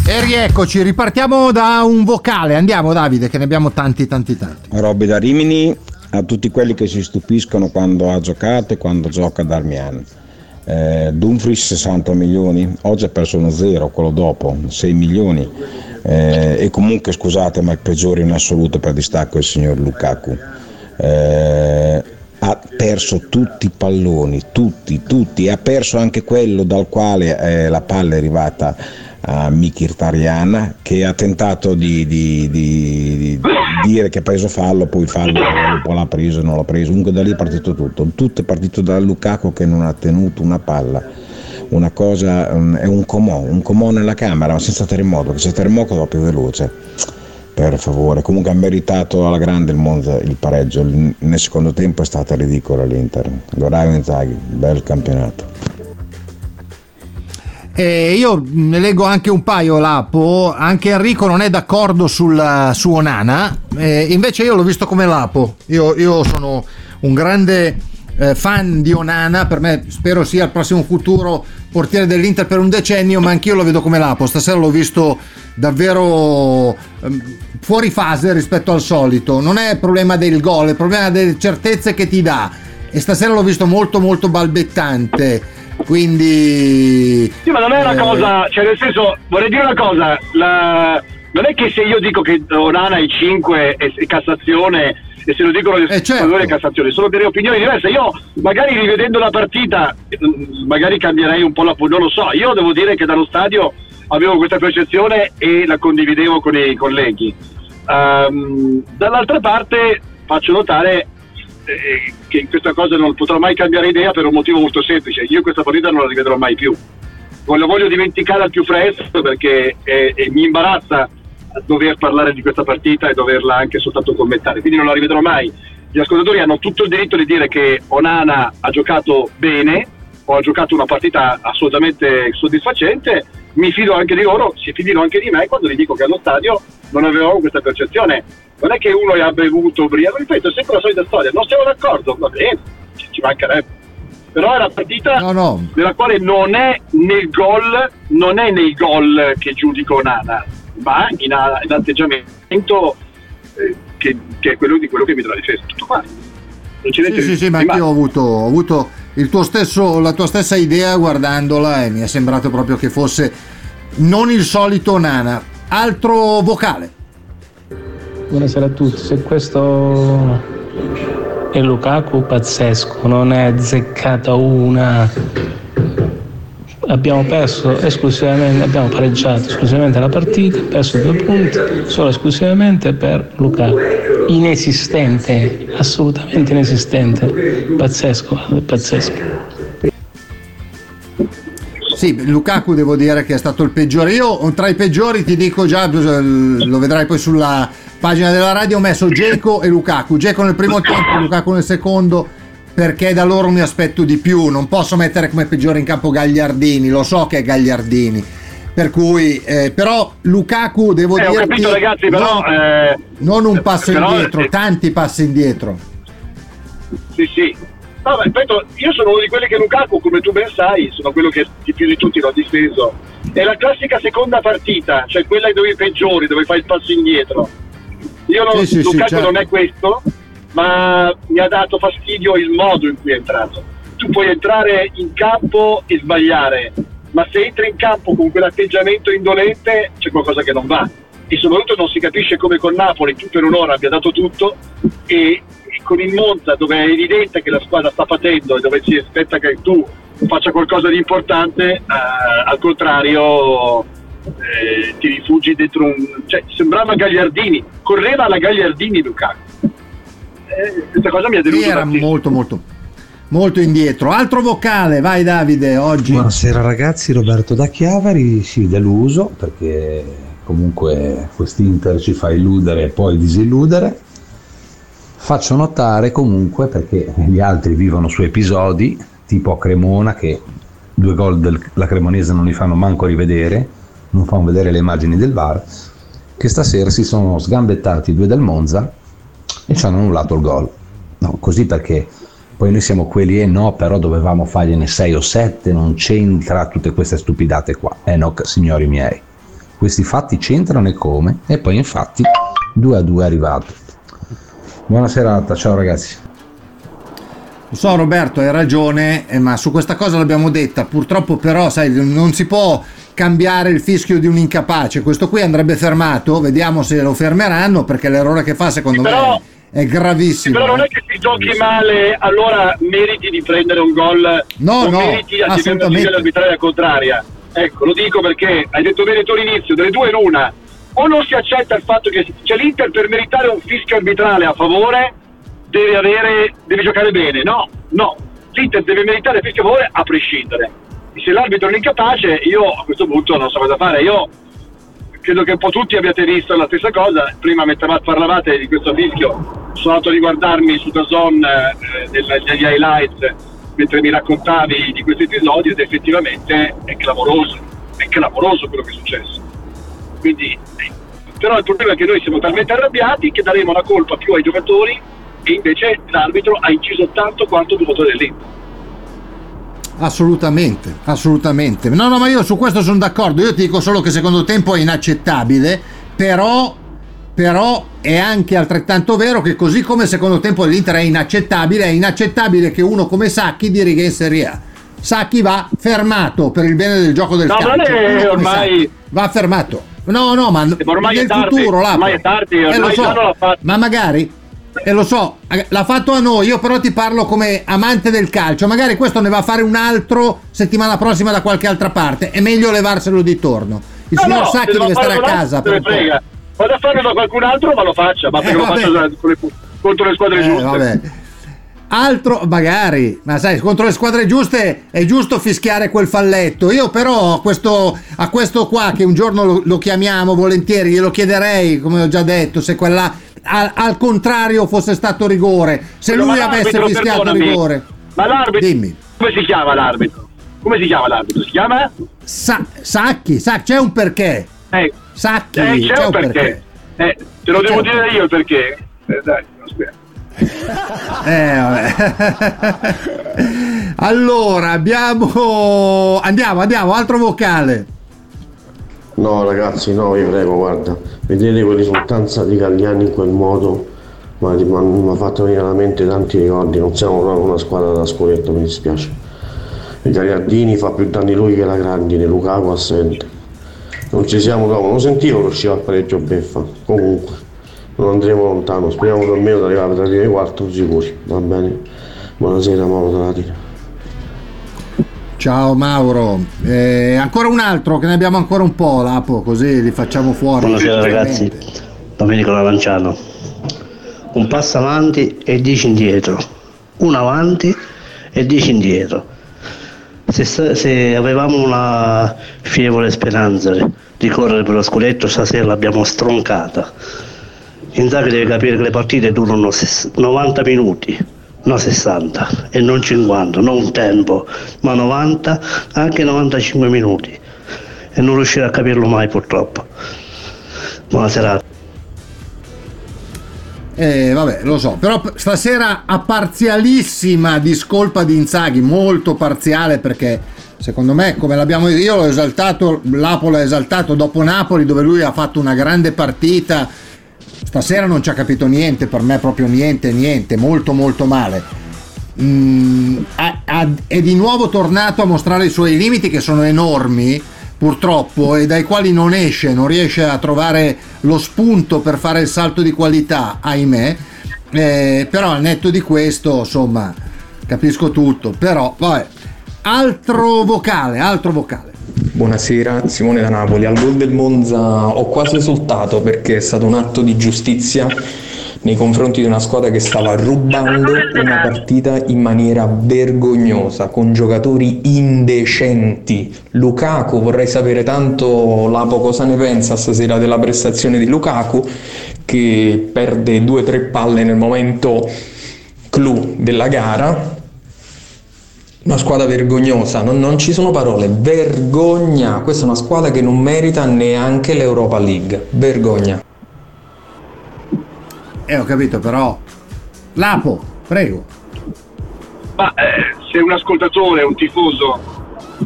E rieccoci, ripartiamo da un vocale. Andiamo Davide, che ne abbiamo tanti, tanti, tanti. Robby da Rimini a tutti quelli che si stupiscono quando ha giocato e quando gioca Darmian. Eh, Dumfries 60 milioni, oggi ha perso uno zero, quello dopo 6 milioni. Eh, e comunque scusate, ma il peggiore in assoluto per distacco è il signor Lukaku. Eh, ha perso tutti i palloni, tutti, tutti, ha perso anche quello dal quale eh, la palla è arrivata a Mkhitaryan che ha tentato di, di, di, di, dire che ha preso fallo, poi fallo un po' l'ha preso, non l'ha preso, comunque da lì è partito tutto, tutto è partito da Lukaku che non ha tenuto una palla, una cosa, è un comò, un comò nella camera, ma senza terremoto, che se terremoto va più veloce, per favore, comunque ha meritato alla grande il Monza il pareggio, nel secondo tempo è stata ridicola l'Inter, Goraio Inzaghi, bel campionato. Eh, io ne leggo anche un paio, Lapo. Anche Enrico non è d'accordo sul, su Onana. Eh, invece io l'ho visto come Lapo. Io, io sono un grande eh, fan di Onana. Per me spero sia il prossimo futuro portiere dell'Inter per un decennio. Ma anch'io lo vedo come Lapo. Stasera l'ho visto davvero ehm, fuori fase rispetto al solito. Non è problema del gol, è problema delle certezze che ti dà. E stasera l'ho visto molto, molto balbettante quindi sì ma non è una eh... cosa cioè nel senso vorrei dire una cosa la... non è che se io dico che Onana è 5 e, Cassazione e se lo dicono gli eh certo. è Cassazione sono delle opinioni diverse. Io magari rivedendo la partita magari cambierei un po' la non lo so io devo dire che dallo stadio avevo questa percezione e la condividevo con i colleghi. Um, dall'altra parte faccio notare che in questa cosa non potrò mai cambiare idea per un motivo molto semplice. Io questa partita non la rivedrò mai più. Non la voglio dimenticare al più presto perché eh, eh, mi imbarazza dover parlare di questa partita e doverla anche soltanto commentare. Quindi non la rivedrò mai. Gli ascoltatori hanno tutto il diritto di dire che Onana ha giocato bene o ha giocato una partita assolutamente soddisfacente. Mi fido anche di loro, si fidino anche di me quando gli dico che allo stadio non avevamo questa percezione non è che uno ha bevuto ubriaco, ripeto, è sempre la solita storia, non siamo d'accordo, va bene, ci, ci mancherebbe. Però è una partita no, no. nella quale non è nel gol, non è nei gol che giudico Nana, ma in, in atteggiamento eh, che, che, è quello di quello che mi dà la difesa. Tutto qua. Sì, sì, sì, ma anch'io ho avuto, ho avuto stesso, la tua stessa idea guardandola e mi è sembrato proprio che fosse non il solito Nana. Altro vocale. Buonasera a tutti, se questo è Lukaku pazzesco, non è azzeccata una. Abbiamo perso esclusivamente, abbiamo pareggiato esclusivamente la partita, perso due punti, solo esclusivamente per Lukaku. Inesistente, assolutamente inesistente. Pazzesco, pazzesco. Sì, Lukaku devo dire che è stato il peggiore. Io tra i peggiori ti dico già, lo vedrai poi sulla pagina della radio ho messo Geco e Lukaku. Geco nel primo tempo, Lukaku nel secondo perché da loro mi aspetto di più. Non posso mettere come peggiore in campo Gagliardini, lo so che è Gagliardini. Per cui, eh, però, Lukaku devo eh, dire. Ho capito, ragazzi, però. No, eh, non un passo però, indietro, eh, tanti passi indietro. Sì, sì. No, ripeto, io sono uno di quelli che Lukaku, come tu ben sai, sono quello che di più di tutti l'ho difeso. È la classica seconda partita, cioè quella dove i peggiori, dove fai il passo indietro io non, sì, sì, Lukaku certo. non è questo, ma mi ha dato fastidio il modo in cui è entrato. Tu puoi entrare in campo e sbagliare, ma se entri in campo con quell'atteggiamento indolente c'è qualcosa che non va. E soprattutto non si capisce come con Napoli tu per un'ora abbia dato tutto e, e con il Monza dove è evidente che la squadra sta patendo e dove si aspetta che tu faccia qualcosa di importante, eh, al contrario eh, ti rifugi dentro un... cioè sembrava Gagliardini, correva alla Gagliardini Lukaku. Eh, questa cosa mi ha deluso. Era tantissimo. molto molto molto indietro. Altro vocale, vai Davide, oggi. Buonasera ragazzi, Roberto da Chiavari, sì, deluso perché comunque quest'Inter ci fa illudere e poi disilludere. Faccio notare comunque perché gli altri vivono su episodi tipo a Cremona che due gol della Cremonese non li fanno manco rivedere non fanno vedere le immagini del VAR, che stasera si sono sgambettati due del Monza e ci hanno annullato il gol. no, così perché poi noi siamo quelli e no, però dovevamo fargliene 6 o 7, non c'entra tutte queste stupidate qua. Eh no, signori miei, questi fatti c'entrano e come? E poi infatti 2 a 2 è arrivato. Buona serata, ciao ragazzi. Lo so Roberto, hai ragione, eh, ma su questa cosa l'abbiamo detta, purtroppo però, sai, non si può cambiare il fischio di un incapace, questo qui andrebbe fermato, vediamo se lo fermeranno perché l'errore che fa secondo Però- me è gravissimo. Però non eh. è che se giochi male, allora meriti di prendere un gol No, o no, meriti assolutamente. l'arbitraria contraria. Ecco, lo dico perché hai detto bene tu all'inizio, delle due in una. O non si accetta il fatto che cioè, l'Inter per meritare un fischio arbitrale a favore deve avere deve giocare bene. No, no. L'Inter deve meritare il fischio a favore a prescindere. Se l'arbitro è incapace, io a questo punto non so cosa fare. Io credo che un po' tutti abbiate visto la stessa cosa. Prima mentre parlavate di questo fischio, sono andato a riguardarmi su Dazon eh, degli highlights mentre mi raccontavi di questo episodio ed effettivamente è clamoroso, è clamoroso quello che è successo. Quindi, eh, però il problema è che noi siamo talmente arrabbiati che daremo la colpa più ai giocatori e invece l'arbitro ha inciso tanto quanto il giocatore dell'Inter. Assolutamente, assolutamente. No, no, ma io su questo sono d'accordo. Io ti dico solo che secondo tempo è inaccettabile, però, però è anche altrettanto vero che così come il secondo tempo dell'Inter è inaccettabile, è inaccettabile che uno come Sacchi diriga in Serie A. Sacchi va fermato per il bene del gioco del No, calcio. ma è come ormai- Va fermato. No, no, ma ormai è nel tardi, futuro là. ormai è tardi, Eh, ormai so, l'ha fatto. ma magari e lo so, l'ha fatto a noi, io però ti parlo come amante del calcio, magari questo ne va a fare un altro settimana prossima da qualche altra parte, è meglio levarselo di torno. Il No, signor no, Sacchi lo deve stare a casa per frega. Vado a farlo da qualcun altro, ma lo faccia, ma Eh, perché lo vabbè. con le- contro le squadre Eh, giuste. vabbè. Altro, magari, ma sai, contro le squadre giuste è giusto fischiare quel falletto. Io però a questo, a questo qua, che un giorno lo, lo chiamiamo volentieri, glielo chiederei, come ho già detto, se quella al, al contrario fosse stato rigore. Se lui ma avesse fischiato rigore. Ma l'arbitro, Dimmi. come si chiama l'arbitro? Come si chiama l'arbitro? Si chiama? Sa- Sacchi, Sacchi, c'è un perché. Eh, Sacchi, eh, c'è un perché. Eh, te lo C'è devo dire io il perché. Eh, dai, aspetta. Eh, vabbè. allora, abbiamo. Andiamo, andiamo, altro vocale. No ragazzi, no, vi prego, guarda, vedere quell'esultanza di Gagliani in quel modo mi ha fatto venire alla mente tanti ricordi, non siamo proprio una squadra da scudetto, mi dispiace. I Gagliardini fa più danni lui che la grandine, Lukaku assente. Non ci siamo proprio, non sentivo che usciva al pareggio beffa. Comunque, non andremo lontano, speriamo almeno di arrivare arrivare ai quarto sicuri, va bene? Buonasera Mauro Tratina. Ciao Mauro. Eh, ancora un altro, che ne abbiamo ancora un po', Lapo, così li facciamo fuori. Buonasera ragazzi, Domenico Lavanciano. Un passo avanti e 10 indietro, uno avanti e 10 indietro. Se, se avevamo una fievole speranza di correre per lo scudetto, stasera l'abbiamo stroncata. Inzaghi deve capire che le partite durano ses- 90 minuti, no 60, e non 50, non un tempo, ma 90, anche 95 minuti. E non riuscirà a capirlo mai purtroppo. Buona serata. Eh, vabbè, lo so, però stasera a parzialissima discolpa di Inzaghi, molto parziale perché secondo me, come l'abbiamo io l'ho esaltato, Lapo l'ha esaltato dopo Napoli dove lui ha fatto una grande partita. Stasera non ci ha capito niente, per me proprio niente, niente, molto molto male. Mm, ha- ha- è di nuovo tornato a mostrare i suoi limiti che sono enormi purtroppo e dai quali non esce, non riesce a trovare lo spunto per fare il salto di qualità, ahimè. Eh, però al netto di questo, insomma, capisco tutto. Però, vabbè, altro vocale, altro vocale. Buonasera, Simone da Napoli. Al gol del Monza ho quasi esultato perché è stato un atto di giustizia nei confronti di una squadra che stava rubando una partita in maniera vergognosa, con giocatori indecenti. Lukaku, vorrei sapere tanto Lapo cosa ne pensa stasera della prestazione di Lukaku, che perde due o tre palle nel momento clou della gara. Una squadra vergognosa, non, non ci sono parole, vergogna. Questa è una squadra che non merita neanche l'Europa League. Vergogna. Eh, ho capito, però. Lapo, Prego. Ma eh, se un ascoltatore, un tifoso,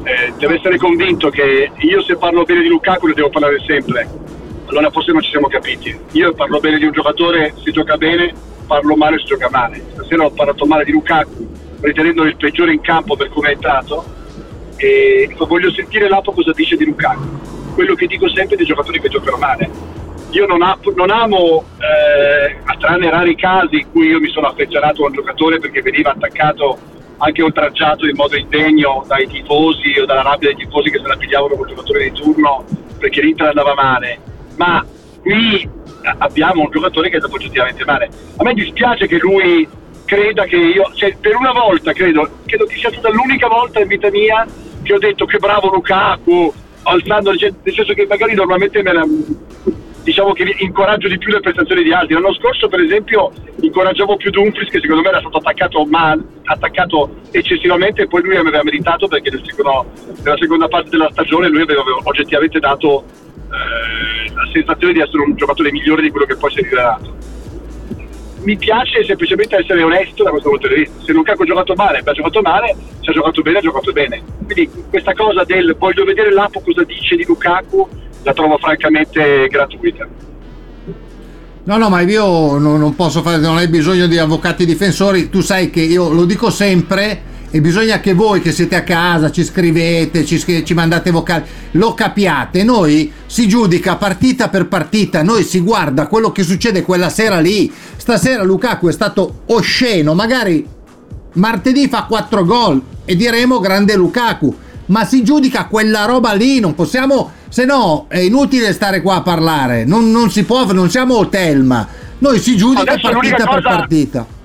eh, deve essere convinto che io se parlo bene di Lukaku ne devo parlare sempre, allora forse non ci siamo capiti. Io parlo bene di un giocatore se gioca bene, parlo male se gioca male. Stasera ho parlato male di Lukaku, ritenendolo il peggiore in campo per come è entrato, e voglio sentire Lapo cosa dice di Lukaku. Quello che dico sempre dei giocatori che giocano male. Io non, ha, non amo, eh, a tranne rari casi in cui io mi sono affezionato a un giocatore perché veniva attaccato anche oltraggiato in modo indegno dai tifosi o dalla rabbia dei tifosi che se la pigliavano col giocatore di turno perché l'Inter andava male. Ma qui abbiamo un giocatore che è andato oggettivamente male. A me dispiace che lui creda che io, cioè per una volta credo, credo che sia stata l'unica volta in vita mia che ho detto che bravo Lukaku, alzando, nel senso che magari normalmente me la, diciamo che incoraggio di più le prestazioni di altri. L'anno scorso, per esempio, incoraggiavo più Dumfries, che secondo me era stato attaccato, mal, attaccato eccessivamente, e poi lui aveva meritato perché nel secondo, nella seconda parte della stagione lui aveva oggettivamente dato eh, la sensazione di essere un giocatore migliore di quello che poi si è rivelato. Mi piace semplicemente essere onesto da questo punto di vista. Se Lukaku ha giocato male, ha giocato male, se ha giocato bene, ha giocato bene. Quindi questa cosa del voglio vedere l'Apo cosa dice di Lukaku la trovo francamente gratuita. No, no, ma io non, non, posso fare, non hai bisogno di avvocati difensori, tu sai che io lo dico sempre e bisogna che voi che siete a casa ci scrivete, ci, ci mandate vocali, lo capiate, noi si giudica partita per partita, noi si guarda quello che succede quella sera lì, stasera Lukaku è stato osceno, magari martedì fa 4 gol e diremo grande Lukaku, ma si giudica quella roba lì, non possiamo se no è inutile stare qua a parlare, non, non si può, non siamo Telma, noi si giudica Adesso partita per partita.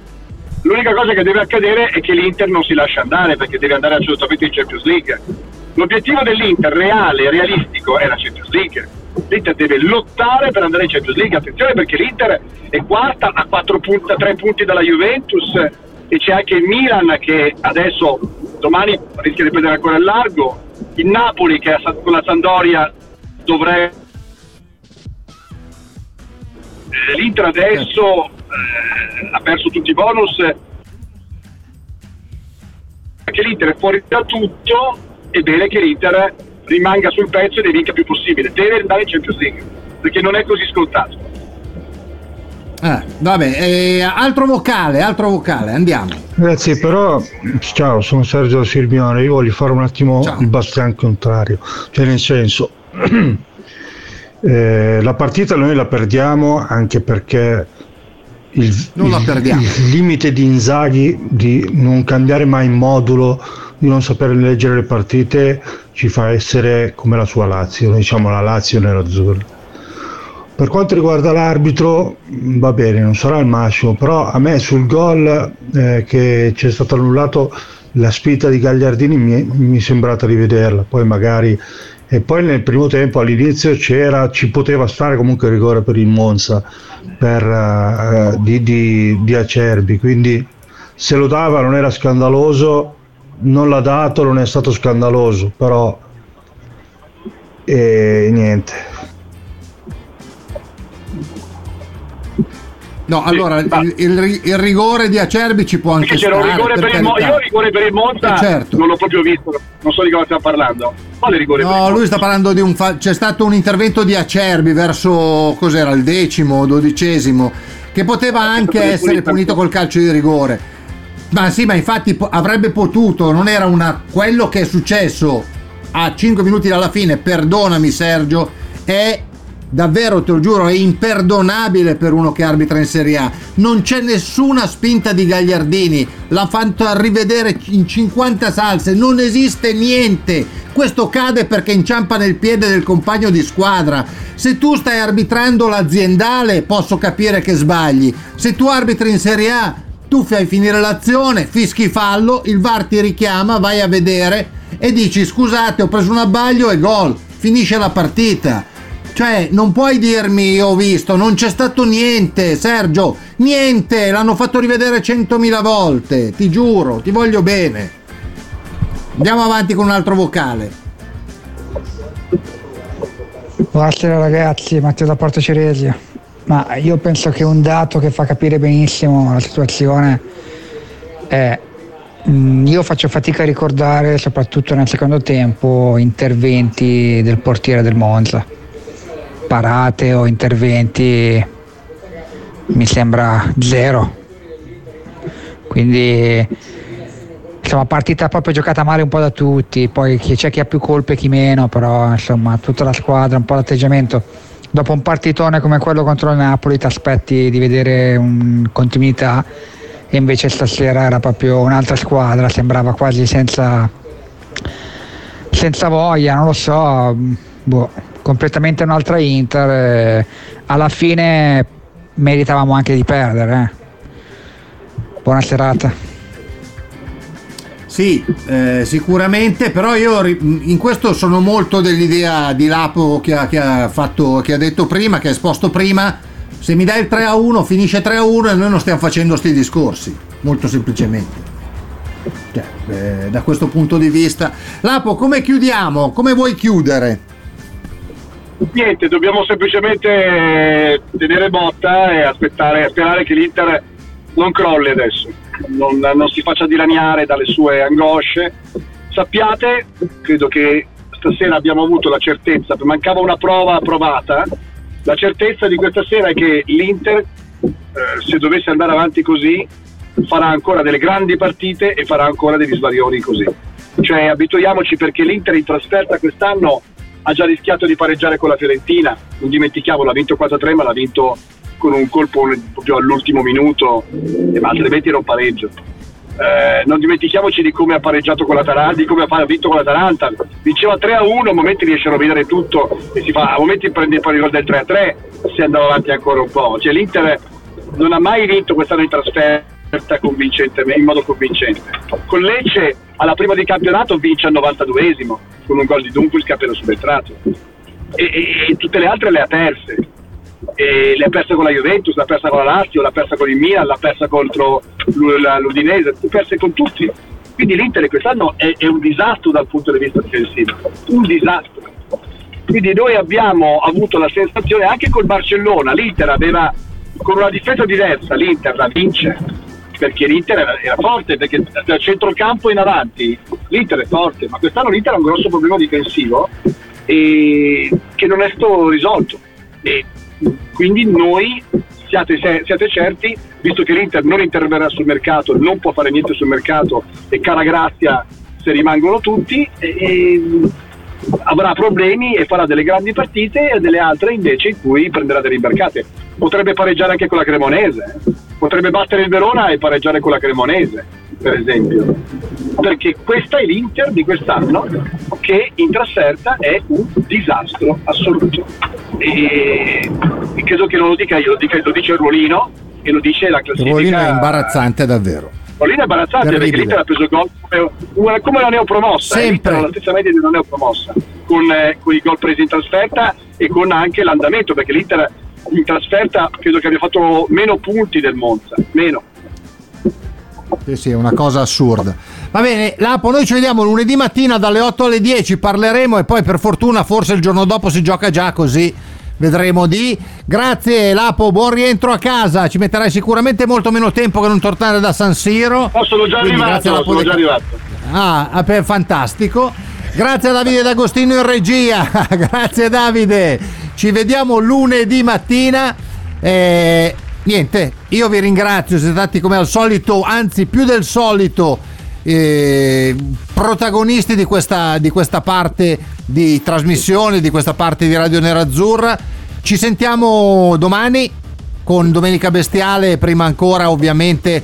L'unica cosa che deve accadere è che l'Inter non si lascia andare perché deve andare assolutamente in Champions League. L'obiettivo dell'Inter reale, realistico, è la Champions League. L'Inter deve lottare per andare in Champions League. Attenzione perché l'Inter è quarta a, 4 punti, a 3 punti dalla Juventus e c'è anche il Milan che adesso domani rischia di prendere ancora il largo il Napoli che con la Sandoria dovrebbe eh, l'Inter adesso eh, ha perso tutti i bonus. Perché l'Inter è fuori da tutto è bene che l'Inter rimanga sul pezzo e ne vinca più possibile. Deve andare in Champions League perché non è così scontato. Eh, vabbè, eh, altro vocale, altro vocale, andiamo. Grazie, però, ciao, sono Sergio Sirmione, io voglio fare un attimo ciao. il bastian contrario, cioè nel senso, eh, la partita noi la perdiamo anche perché il, il, il, limite di Inzaghi di non cambiare mai modulo, di non sapere leggere le partite, ci fa essere come la sua Lazio, diciamo la Lazio nell'azzurro per quanto riguarda l'arbitro, va bene, non sarà il massimo, però a me sul gol eh, che c'è stato annullato la spinta di Gagliardini mi, mi è sembrata di vederla, poi magari e poi nel primo tempo all'inizio c'era, ci poteva stare comunque il rigore per il Monza per, uh, di, di, di, Acerbi, quindi se lo dava non era scandaloso, non l'ha dato, non è stato scandaloso, però e niente. No, allora il, il, il, rigore di Acerbi ci può anche stare. Un rigore per, per il io il rigore per il Monza eh, certo. non l'ho proprio visto, non so di cosa stiamo parlando. Quale rigore no, lui sta parlando di un fa- c'è stato un intervento di Acerbi verso cos'era il decimo o dodicesimo che poteva anche essere punito col calcio di rigore. Ma sì, ma infatti po- avrebbe potuto, non era una quello che è successo a 5 minuti dalla fine, perdonami Sergio, è davvero te lo giuro è imperdonabile per uno che arbitra in Serie A. Non c'è nessuna spinta di Gagliardini. L'ha fatto rivedere in 50 salse. Non esiste niente. Questo cade perché inciampa nel piede del compagno di squadra. Se tu stai arbitrando l'aziendale posso capire che sbagli. Se tu arbitri in Serie A tu fai finire l'azione fischi fallo il VAR ti richiama vai a vedere e dici scusate ho preso un abbaglio e gol. Finisce la partita cioè, non puoi dirmi ho visto, non c'è stato niente, Sergio, niente, l'hanno fatto rivedere centomila volte, ti giuro, ti voglio bene. Andiamo avanti con un altro vocale. Buonasera ragazzi, Matteo da Porto Ceresia. Ma io penso che un dato che fa capire benissimo la situazione è mm, io faccio fatica a ricordare, soprattutto nel secondo tempo, interventi del portiere del Monza. Parate o interventi mi sembra zero. Quindi insomma partita proprio giocata male un po' da tutti, poi c'è chi ha più colpe e chi meno, però insomma tutta la squadra, un po' l'atteggiamento. Dopo un partitone come quello contro il Napoli ti aspetti di vedere un continuità e invece stasera era proprio un'altra squadra, sembrava quasi senza, senza voglia, non lo so, boh, completamente un'altra Inter. eh, alla fine meritavamo anche di perdere. eh. Buona serata. Sì, eh, sicuramente, però io in questo sono molto dell'idea di Lapo che ha, che ha fatto, che ha detto prima, che ha esposto prima. Se mi dai il 3 a 1, finisce 3 a 1 e noi non stiamo facendo questi discorsi, molto semplicemente. Cioè, eh, da questo punto di vista. Lapo, come chiudiamo? Come vuoi chiudere? Niente, dobbiamo semplicemente tenere botta e aspettare, sperare che l'Inter non crolli adesso, non, non si faccia dilaniare dalle sue angosce. Sappiate, credo che stasera abbiamo avuto la certezza, mancava una prova approvata, la certezza di questa sera è che l'Inter, eh, se dovesse andare avanti così, farà ancora delle grandi partite e farà ancora degli svarioni così. Cioè abituiamoci perché l'Inter in trasferta quest'anno ha già rischiato di pareggiare con la Fiorentina, non dimentichiamolo, ha vinto 4-3 ma l'ha vinto con un colpo proprio all'ultimo minuto, ma altrimenti era un pareggio. Eh, non dimentichiamoci di come ha pareggiato con l'Atalanta, di come ha vinto con l'Atalanta. Vinceva 3 a 1, a momenti riesce a rovinare tutto e si fa, a momenti prende poi il gol del 3 a 3 se andava avanti ancora un po'. Cioè, L'Inter non ha mai vinto quest'anno in trasferta in modo convincente. Con Lecce alla prima di campionato vince al 92esimo con un gol di Dumfries che ha appena subentrato. E, e- e tutte le altre le ha perse. E le ha perse con la Juventus, l'ha persa con la Lazio, l'ha persa con il Milan, l'ha persa contro l'Udinese, le ha perse con tutti. Quindi l'Inter quest'anno è, è un disastro dal punto di vista difensivo, un disastro. Quindi noi abbiamo avuto la sensazione anche col Barcellona, l'Inter aveva con una difesa diversa, l'Inter la vince, perché l'Inter era, era forte, perché dal centrocampo in avanti l'Inter è forte, ma quest'anno l'Inter ha un grosso problema difensivo e- che non è stato risolto. E quindi noi siate, siate certi, visto che l'Inter non interverrà sul mercato, non può fare niente sul mercato e cara grazia se rimangono tutti, e- e avrà problemi e farà delle grandi partite e delle altre invece in cui prenderà delle imbarcate. Potrebbe pareggiare anche con la Cremonese, eh. Potrebbe battere il Verona e pareggiare con la Cremonese, per esempio. Perché questa è l'Inter di quest'anno che in trasferta è un disastro assoluto. E, e credo che non lo dica io, lo, dica- lo dice il ruolino e lo dice la Il classifica. ruolino è imbarazzante davvero. Paolino è imbarazzante perché Terribile. l'Inter ha preso gol come, come la neopromossa, Sempre. l'Inter ha la stessa media di una neopromossa, con, eh, con i gol presi in trasferta e con anche l'andamento, perché l'Inter in trasferta credo che abbia fatto meno punti del Monza, meno. Sì, sì, è una cosa assurda. Va bene, Lapo, noi ci vediamo lunedì mattina dalle 8 alle 10, parleremo e poi per fortuna forse il giorno dopo si gioca già così vedremo di. Grazie Lapo, buon rientro a casa, ci metterai sicuramente molto meno tempo che non tornare da San Siro. No, sono già Quindi arrivato, alla sono già arrivato. Ah, beh, fantastico. Grazie a Davide D'Agostino in regia. Grazie Davide. Ci vediamo lunedì mattina. Eh, niente, io vi ringrazio, siete stati come al solito, anzi più del solito, eh, protagonisti di questa, di questa parte di trasmissione, di questa parte di Radio Nerazzurra. Ci sentiamo domani con Domenica Bestiale prima ancora ovviamente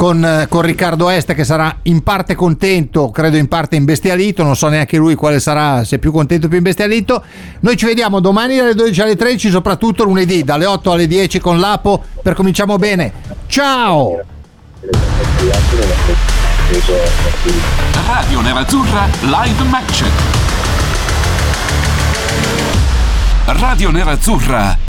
con, eh, con Riccardo Est che sarà in parte contento, credo in parte imbestialito, non so neanche lui quale sarà, se più contento o più imbestialito. Noi ci vediamo domani dalle 12 alle 13, soprattutto lunedì dalle 8 alle 10 con l'Apo per cominciamo bene. Ciao! Radio Nerazzurra Live Match. Radio Nerazzurra.